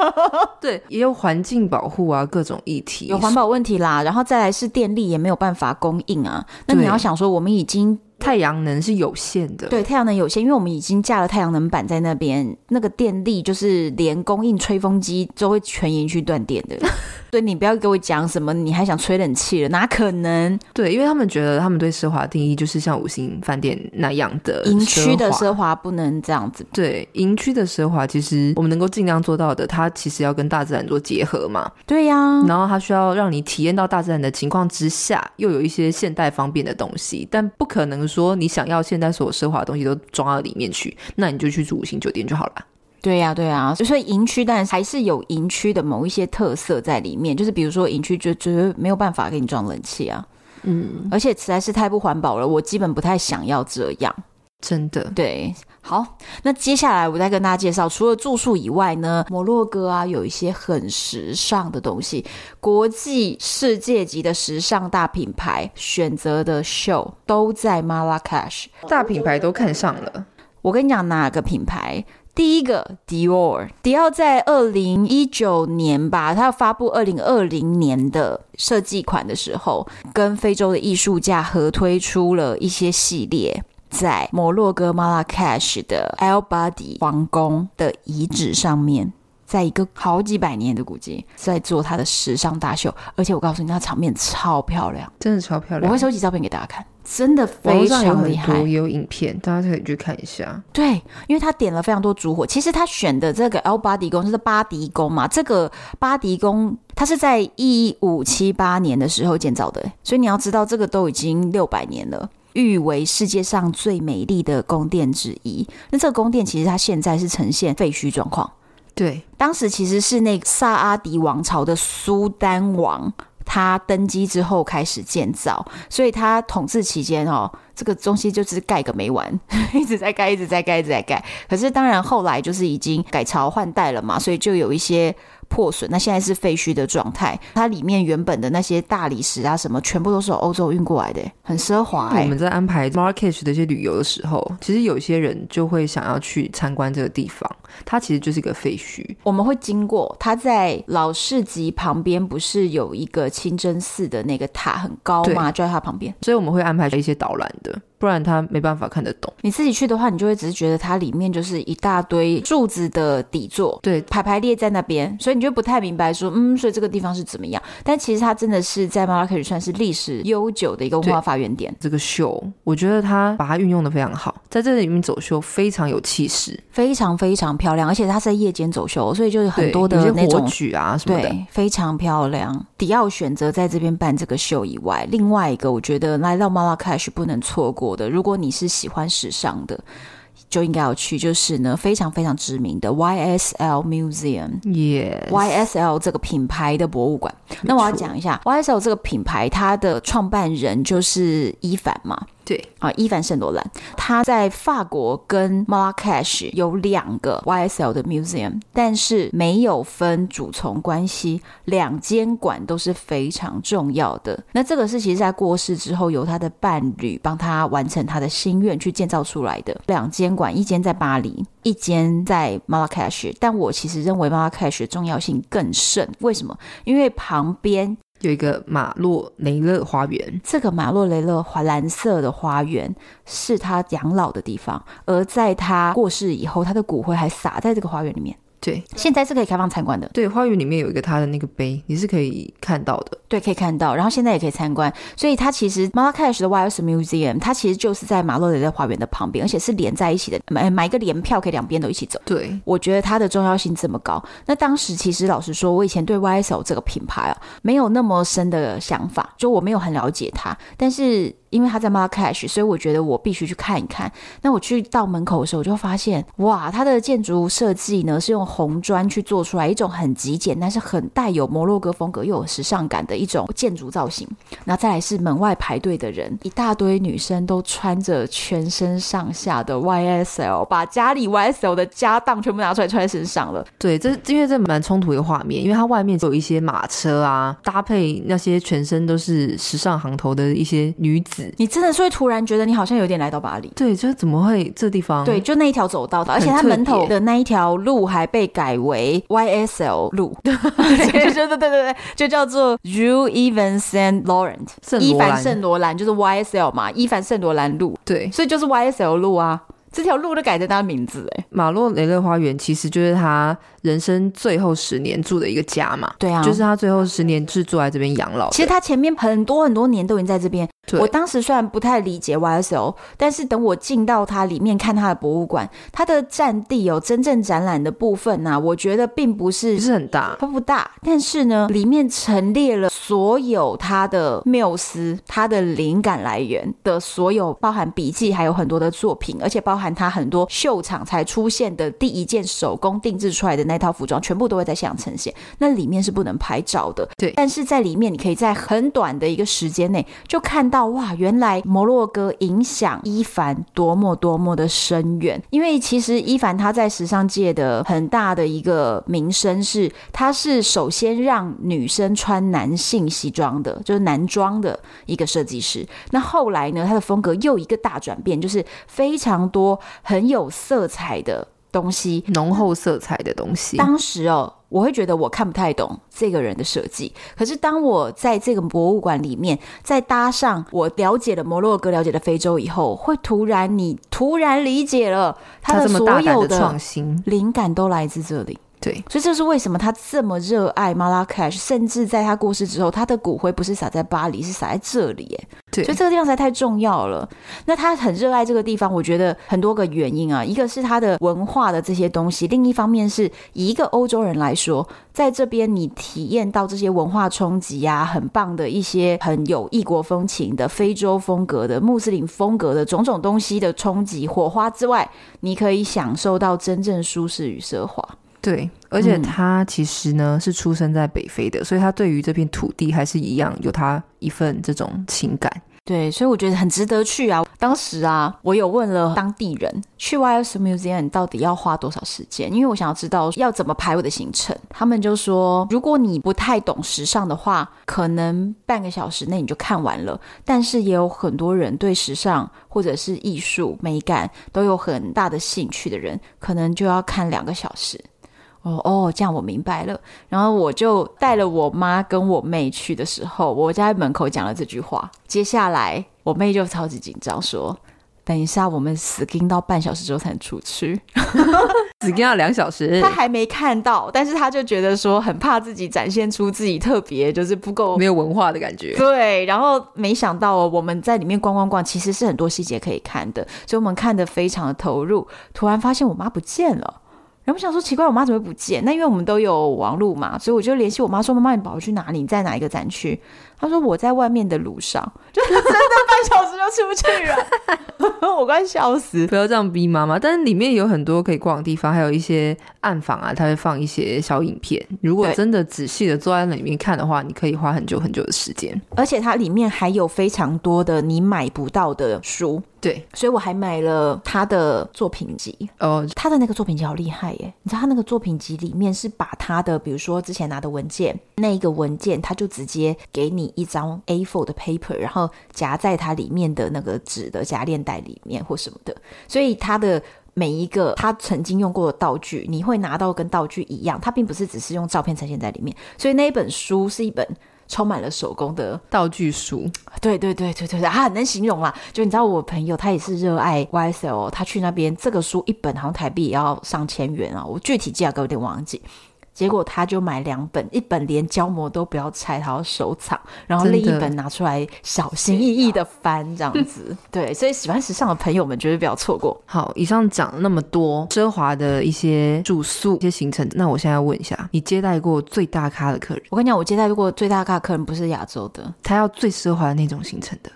对，也有环境保护啊，各种议题，有环保问题啦。然后再来是电力也没有办法供应啊。那你要想说，我们已经。太阳能是有限的，对，太阳能有限，因为我们已经架了太阳能板在那边，那个电力就是连供应吹风机都会全营区断电的。所以你不要给我讲什么，你还想吹冷气了？哪可能？对，因为他们觉得他们对奢华定义就是像五星饭店那样的营区的奢华不能这样子。对，营区的奢华其实我们能够尽量做到的，它其实要跟大自然做结合嘛。对呀、啊，然后它需要让你体验到大自然的情况之下，又有一些现代方便的东西，但不可能说你想要现在所有奢华的东西都装到里面去，那你就去住五星酒店就好了。对呀、啊，对呀，所以营区但还是有营区的某一些特色在里面，就是比如说营区就绝对没有办法给你装冷气啊，嗯，而且实在是太不环保了，我基本不太想要这样，真的。对，好，那接下来我再跟大家介绍，除了住宿以外呢，摩洛哥啊有一些很时尚的东西，国际世界级的时尚大品牌选择的秀都在 Marrakesh，大品牌都看上了。我跟你讲哪个品牌？第一个迪奥，迪奥在二零一九年吧，他要发布二零二零年的设计款的时候，跟非洲的艺术家合推出了一些系列，在摩洛哥马拉喀什的 El Badi 皇宫的遗址上面，在一个好几百年的古迹，在做他的时尚大秀，而且我告诉你，那场面超漂亮，真的超漂亮，我会收集照片给大家看。真的非常厉害，也有影片，大家可以去看一下。对，因为他点了非常多烛火。其实他选的这个 El Badi 宫就是巴迪宫嘛，这个巴迪宫它是在一五七八年的时候建造的，所以你要知道这个都已经六百年了，誉为世界上最美丽的宫殿之一。那这个宫殿其实它现在是呈现废墟状况。对，当时其实是那个萨阿迪王朝的苏丹王。他登基之后开始建造，所以他统治期间哦，这个东西就是盖个没完，一直在盖，一直在盖，一直在盖。可是当然后来就是已经改朝换代了嘛，所以就有一些。破损，那现在是废墟的状态。它里面原本的那些大理石啊什么，全部都是从欧洲运过来的，很奢华。我们在安排 Marrakesh 的一些旅游的时候，其实有些人就会想要去参观这个地方。它其实就是一个废墟。我们会经过，它在老市集旁边，不是有一个清真寺的那个塔很高吗？就在它旁边，所以我们会安排一些导览的。不然他没办法看得懂。你自己去的话，你就会只是觉得它里面就是一大堆柱子的底座，对，排排列在那边，所以你就不太明白说，嗯，所以这个地方是怎么样？但其实它真的是在马拉喀什算是历史悠久的一个文化发源点。这个秀，我觉得它把它运用的非常好，在这里面走秀非常有气势，非常非常漂亮，而且它是在夜间走秀，所以就是很多的那种火炬啊什么的，对，非常漂亮。迪奥选择在这边办这个秀以外，另外一个我觉得来到马拉喀什不能错过。的，如果你是喜欢时尚的，就应该要去。就是呢，非常非常知名的 YSL Museum，Yes，YSL 这个品牌的博物馆。那我要讲一下 YSL 这个品牌，它的创办人就是伊凡嘛。对啊，伊凡圣罗兰，他在法国跟 Marrakech 有两个 YSL 的 museum，但是没有分主从关系，两间馆都是非常重要的。那这个是其实在过世之后，由他的伴侣帮他完成他的心愿去建造出来的两间馆，一间在巴黎，一间在 Marrakech。但我其实认为 Marrakech 的重要性更甚，为什么？因为旁边。有一个马洛雷勒花园，这个马洛雷勒花蓝色的花园是他养老的地方，而在他过世以后，他的骨灰还撒在这个花园里面。对，现在是可以开放参观的。对，花园里面有一个他的那个碑，你是可以看到的。对，可以看到。然后现在也可以参观。所以它其实 Marrakech 的 YSL Museum，它其实就是在马洛雷的花园的旁边，而且是连在一起的。买买一个联票，可以两边都一起走。对，我觉得它的重要性这么高。那当时其实老实说，我以前对 YSL 这个品牌啊，没有那么深的想法，就我没有很了解它。但是因为他在 Marrakech，所以我觉得我必须去看一看。那我去到门口的时候，我就发现，哇，它的建筑设计呢是用红砖去做出来一种很极简，但是很带有摩洛哥风格又有时尚感的一种建筑造型。那再来是门外排队的人，一大堆女生都穿着全身上下的 YSL，把家里 YSL 的家当全部拿出来穿在身上了。对，这因为这蛮冲突的画面，因为它外面有一些马车啊，搭配那些全身都是时尚行头的一些女子。你真的是会突然觉得你好像有点来到巴黎，对，就是怎么会这地方？对，就那一条走道的，而且它门头的那一条路还被改为 YSL 路，对对对对对，就叫做 Rue Yves Saint Laurent，伊凡圣罗兰就是 YSL 嘛，伊凡圣罗兰路，对，所以就是 YSL 路啊。这条路都改成他的名字哎，马洛雷勒花园其实就是他人生最后十年住的一个家嘛。对啊，就是他最后十年是住在这边养老。其实他前面很多很多年都已经在这边。我当时虽然不太理解 YSL，但是等我进到它里面看它的博物馆，它的占地有真正展览的部分呢、啊，我觉得并不是不是很大，它不大，但是呢，里面陈列了所有他的缪斯，他的灵感来源的所有，包含笔记，还有很多的作品，而且包含。他很多秀场才出现的第一件手工定制出来的那套服装，全部都会在现场呈现。那里面是不能拍照的，对。但是在里面，你可以在很短的一个时间内就看到，哇，原来摩洛哥影响伊凡多么多么的深远。因为其实伊凡他在时尚界的很大的一个名声是，他是首先让女生穿男性西装的，就是男装的一个设计师。那后来呢，他的风格又一个大转变，就是非常多。很有色彩的东西，浓厚色彩的东西。当时哦，我会觉得我看不太懂这个人的设计。可是当我在这个博物馆里面，再搭上我了解了摩洛哥、了解了非洲以后，会突然你突然理解了他的所有的创新灵感都来自这里。对，所以这是为什么他这么热爱马拉喀什，甚至在他过世之后，他的骨灰不是撒在巴黎，是撒在这里。哎，对，所以这个地方才太重要了。那他很热爱这个地方，我觉得很多个原因啊，一个是他的文化的这些东西，另一方面是以一个欧洲人来说，在这边你体验到这些文化冲击啊，很棒的一些很有异国风情的非洲风格的穆斯林风格的种种东西的冲击火花之外，你可以享受到真正舒适与奢华。对，而且他其实呢、嗯、是出生在北非的，所以他对于这片土地还是一样有他一份这种情感。对，所以我觉得很值得去啊。当时啊，我有问了当地人去 YSL Museum 到底要花多少时间，因为我想要知道要怎么排我的行程。他们就说，如果你不太懂时尚的话，可能半个小时内你就看完了。但是也有很多人对时尚或者是艺术美感都有很大的兴趣的人，可能就要看两个小时。哦哦，这样我明白了。然后我就带了我妈跟我妹去的时候，我在门口讲了这句话。接下来我妹就超级紧张，说：“等一下，我们死盯到半小时之后才能出去，死盯到两小时。”她还没看到，但是她就觉得说很怕自己展现出自己特别就是不够没有文化的感觉。对，然后没想到哦，我们在里面逛逛逛，其实是很多细节可以看的，所以我们看得非常的投入。突然发现我妈不见了。然后我想说奇怪，我妈怎么不见？那因为我们都有网路嘛，所以我就联系我妈说：“妈妈，你宝宝去哪里？你在哪一个展区？”她说：“我在外面的路上。”就是真的半小时就出去了，我快笑死！不要这样逼妈妈。但是里面有很多可以逛的地方，还有一些暗房啊，他会放一些小影片。如果真的仔细的坐在那里面看的话，你可以花很久很久的时间。而且它里面还有非常多的你买不到的书。对，所以我还买了他的作品集。哦，他的那个作品集好厉害耶！你知道他那个作品集里面是把他的，比如说之前拿的文件，那一个文件他就直接给你一张 A4 的 paper，然后夹在它里面的那个纸的夹链袋里面或什么的。所以它的每一个他曾经用过的道具，你会拿到跟道具一样，它并不是只是用照片呈现在里面。所以那一本书是一本。充满了手工的道具书，对对对对对，他很能形容啦。就你知道，我朋友他也是热爱 YSL，他去那边这个书一本好像台币也要上千元啊，我具体价格有点忘记。结果他就买两本，一本连胶膜都不要拆，他要收藏，然后另一本拿出来小心翼翼的翻，这样子。对，所以喜欢时尚的朋友们绝对不要错过。好，以上讲了那么多奢华的一些住宿、一些行程，那我现在要问一下，你接待过最大咖的客人？我跟你讲，我接待过最大咖的客人不是亚洲的，他要最奢华的那种行程的，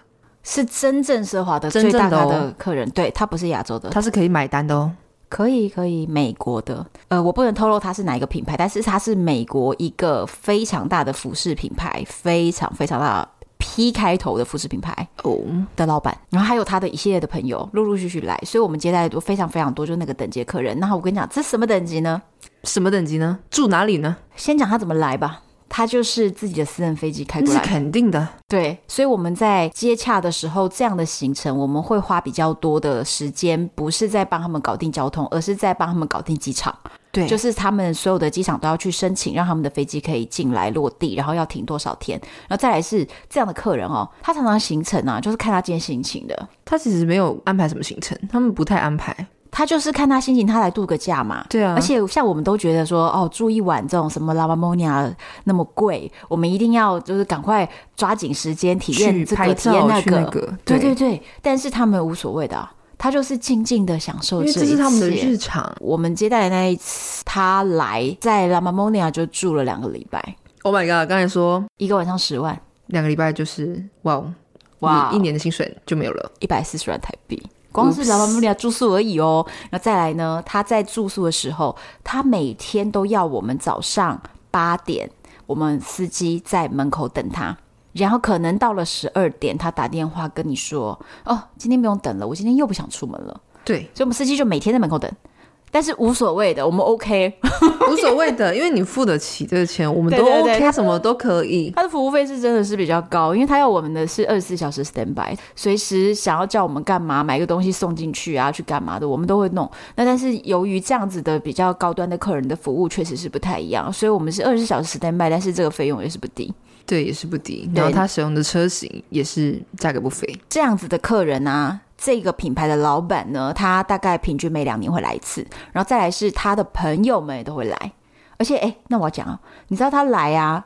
是真正奢华的最大咖的客人。对，他不是亚洲的，他是可以买单的哦。可以可以，美国的，呃，我不能透露它是哪一个品牌，但是它是美国一个非常大的服饰品牌，非常非常大的 P 开头的服饰品牌哦的老板，然后还有他的一系列的朋友陆陆续续来，所以我们接待的都非常非常多，就是那个等级客人。那我跟你讲，这什么等级呢？什么等级呢？住哪里呢？先讲他怎么来吧。他就是自己的私人飞机开过来，是肯定的。对，所以我们在接洽的时候，这样的行程我们会花比较多的时间，不是在帮他们搞定交通，而是在帮他们搞定机场。对，就是他们所有的机场都要去申请，让他们的飞机可以进来落地，然后要停多少天。然后再来是这样的客人哦，他常常行程啊，就是看他今天心情的。他其实没有安排什么行程，他们不太安排。他就是看他心情，他来度个假嘛。对啊，而且像我们都觉得说，哦，住一晚这种什么拉玛莫尼亚那么贵，我们一定要就是赶快抓紧时间体验这个体验那个，那个。对对对，但是他们无所谓的啊，他就是静静的享受这一切。这是他们的日常。我们接待的那一次，他来在拉玛莫尼亚就住了两个礼拜。Oh my god！刚才说一个晚上十万，两个礼拜就是哇哇，一年的薪水就没有了，一百四十万台币。光是拉玛莫尼亚住宿而已哦，那再来呢？他在住宿的时候，他每天都要我们早上八点，我们司机在门口等他，然后可能到了十二点，他打电话跟你说：“哦，今天不用等了，我今天又不想出门了。”对，所以我们司机就每天在门口等。但是无所谓的，我们 OK，无所谓的，因为你付得起这个钱，我们都 OK，什么都可以。他的服务费是真的是比较高，因为他要我们的是二十四小时 standby，随时想要叫我们干嘛，买个东西送进去啊，去干嘛的，我们都会弄。那但是由于这样子的比较高端的客人的服务确实是不太一样，所以我们是二十四小时 standby，但是这个费用也是不低，对，也是不低。然后他使用的车型也是价格不菲，这样子的客人啊。这个品牌的老板呢，他大概平均每两年会来一次，然后再来是他的朋友们也都会来，而且哎，那我要讲啊，你知道他来啊，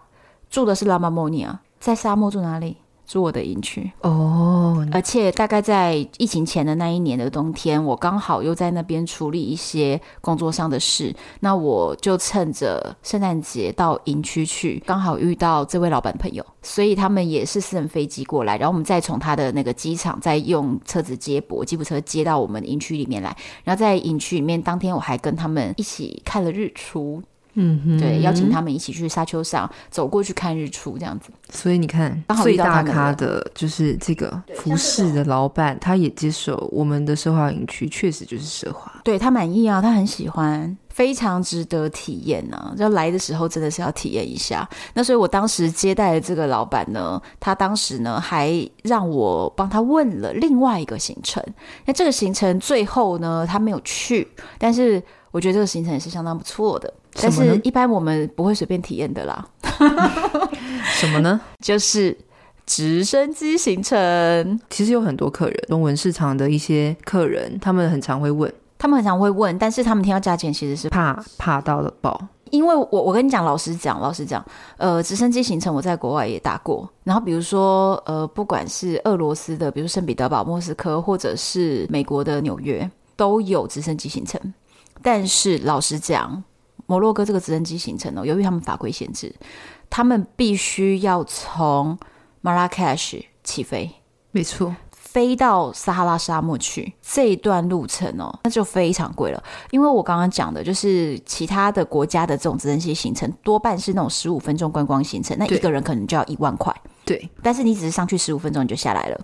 住的是拉玛莫尼啊，在沙漠住哪里？住我的营区哦，而且大概在疫情前的那一年的冬天，我刚好又在那边处理一些工作上的事，那我就趁着圣诞节到营区去，刚好遇到这位老板朋友，所以他们也是私人飞机过来，然后我们再从他的那个机场再用车子接驳吉普车接到我们营区里面来，然后在营区里面当天我还跟他们一起看了日出。嗯哼，对，邀请他们一起去沙丘上走过去看日出，这样子。所以你看，最大咖的就是这个服饰的老板，他也接受我们的奢华营区，确实就是奢华。对，他满意啊，他很喜欢，非常值得体验呢、啊。就来的时候真的是要体验一下。那所以我当时接待的这个老板呢，他当时呢还让我帮他问了另外一个行程。那这个行程最后呢，他没有去，但是我觉得这个行程也是相当不错的。但是，一般我们不会随便体验的啦。什么呢？就是直升机行程。其实有很多客人，中文市场的一些客人，他们很常会问，他们很常会问，但是他们听到价钱其实是怕怕到了爆。因为我我跟你讲，老实讲，老实讲，呃，直升机行程我在国外也打过。然后比如说，呃，不管是俄罗斯的，比如圣彼得堡、莫斯科，或者是美国的纽约，都有直升机行程。但是老实讲，摩洛哥这个直升机行程哦，由于他们法规限制，他们必须要从马拉喀什起飞，没错，飞到撒哈拉沙漠去这一段路程哦，那就非常贵了。因为我刚刚讲的就是其他的国家的这种直升机行程，多半是那种十五分钟观光行程，那一个人可能就要一万块。对，但是你只是上去十五分钟你就下来了。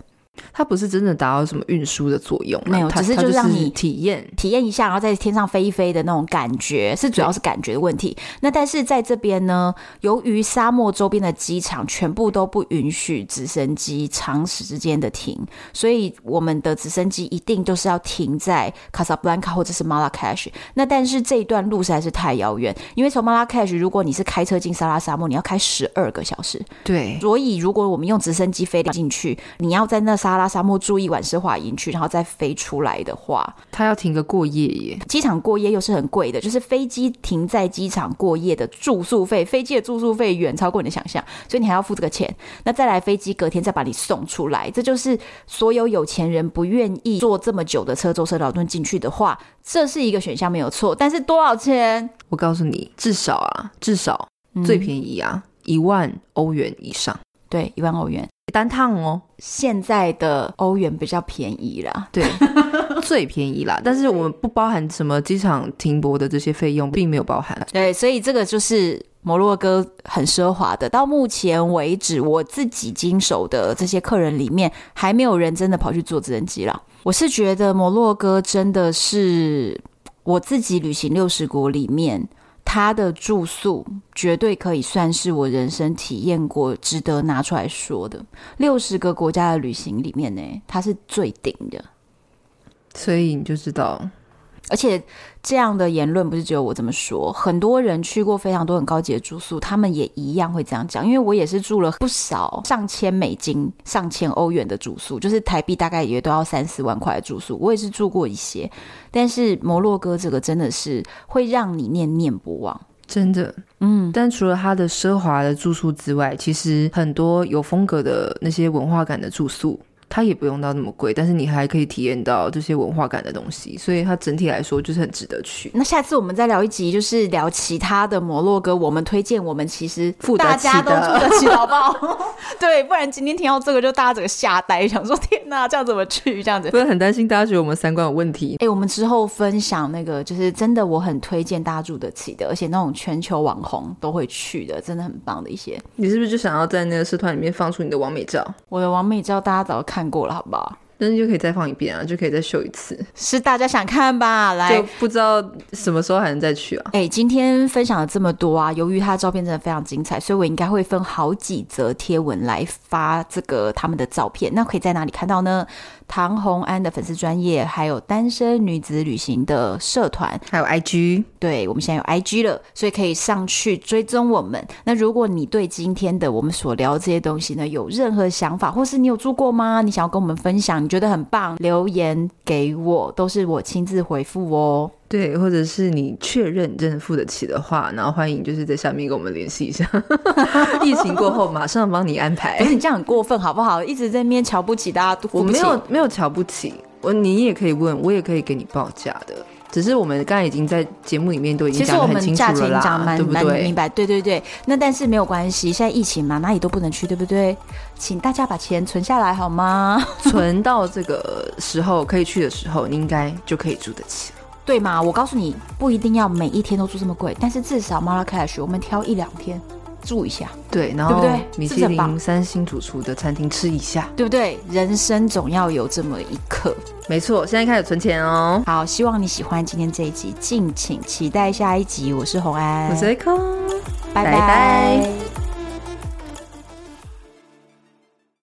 它不是真的达到什么运输的作用，没有，只是就是让你体验体验一下，然后在天上飞一飞的那种感觉，是主要是感觉的问题。那但是在这边呢，由于沙漠周边的机场全部都不允许直升机长时间的停，所以我们的直升机一定都是要停在卡萨布兰卡或者是马拉喀什。那但是这一段路实在是太遥远，因为从马拉喀什，如果你是开车进撒拉沙漠，你要开十二个小时。对，所以如果我们用直升机飞进去，你要在那沙。撒拉沙漠住一晚是华营区，然后再飞出来的话，他要停个过夜耶。机场过夜又是很贵的，就是飞机停在机场过夜的住宿费，飞机的住宿费远超过你的想象，所以你还要付这个钱。那再来飞机隔天再把你送出来，这就是所有有钱人不愿意坐这么久的车舟车劳顿进去的话，这是一个选项没有错。但是多少钱？我告诉你，至少啊，至少最便宜啊，一、嗯、万欧元以上。对，一万欧元。单趟哦，现在的欧元比较便宜啦，对，最便宜啦。但是我们不包含什么机场停泊的这些费用，并没有包含。对，所以这个就是摩洛哥很奢华的。到目前为止，我自己经手的这些客人里面，还没有人真的跑去坐直升机了。我是觉得摩洛哥真的是我自己旅行六十国里面。他的住宿绝对可以算是我人生体验过值得拿出来说的六十个国家的旅行里面呢，他是最顶的，所以你就知道。而且这样的言论不是只有我这么说，很多人去过非常多很高级的住宿，他们也一样会这样讲。因为我也是住了不少上千美金、上千欧元的住宿，就是台币大概也都要三四万块的住宿，我也是住过一些。但是摩洛哥这个真的是会让你念念不忘，真的。嗯，但除了它的奢华的住宿之外，其实很多有风格的那些文化感的住宿。它也不用到那么贵，但是你还可以体验到这些文化感的东西，所以它整体来说就是很值得去。那下次我们再聊一集，就是聊其他的摩洛哥，我们推荐我们其实 大家都住得起，好不好？对，不然今天听到这个就大家整个吓呆，想说天哪，这样怎么去？这样子，不是很担心大家觉得我们三观有问题。哎、欸，我们之后分享那个，就是真的我很推荐大家住得起的，而且那种全球网红都会去的，真的很棒的一些。你是不是就想要在那个社团里面放出你的完美照？我的完美照大家早看。看过了，好不好？但是就可以再放一遍啊，就可以再秀一次。是大家想看吧？来，就不知道什么时候还能再去啊？哎、欸，今天分享了这么多啊，由于他的照片真的非常精彩，所以我应该会分好几则贴文来发这个他们的照片。那可以在哪里看到呢？唐红安的粉丝专业，还有单身女子旅行的社团，还有 IG，对，我们现在有 IG 了，所以可以上去追踪我们。那如果你对今天的我们所聊这些东西呢，有任何想法，或是你有住过吗？你想要跟我们分享，你觉得很棒，留言给我，都是我亲自回复哦。对，或者是你确认真的付得起的话，然后欢迎就是在下面跟我们联系一下。疫情过后马上帮你安排。不是你这样很过分好不好？一直在那边瞧不起大家，我没有没有瞧不起我，你也可以问我，也可以给你报价的。只是我们刚才已经在节目里面都已经讲得很清楚了啦，对不对？明白，对对对。那但是没有关系，现在疫情嘛，哪里都不能去，对不对？请大家把钱存下来好吗？存到这个时候可以去的时候，你应该就可以住得起。对嘛？我告诉你，不一定要每一天都住这么贵，但是至少马拉喀什我们挑一两天住一下，对，然后对不对？米其林三星主厨的餐厅吃一下，对不对？人生总要有这么一刻。没错，现在开始存钱哦。好，希望你喜欢今天这一集，敬请期待下一集。我是红安，我是 Echo，拜拜。拜拜。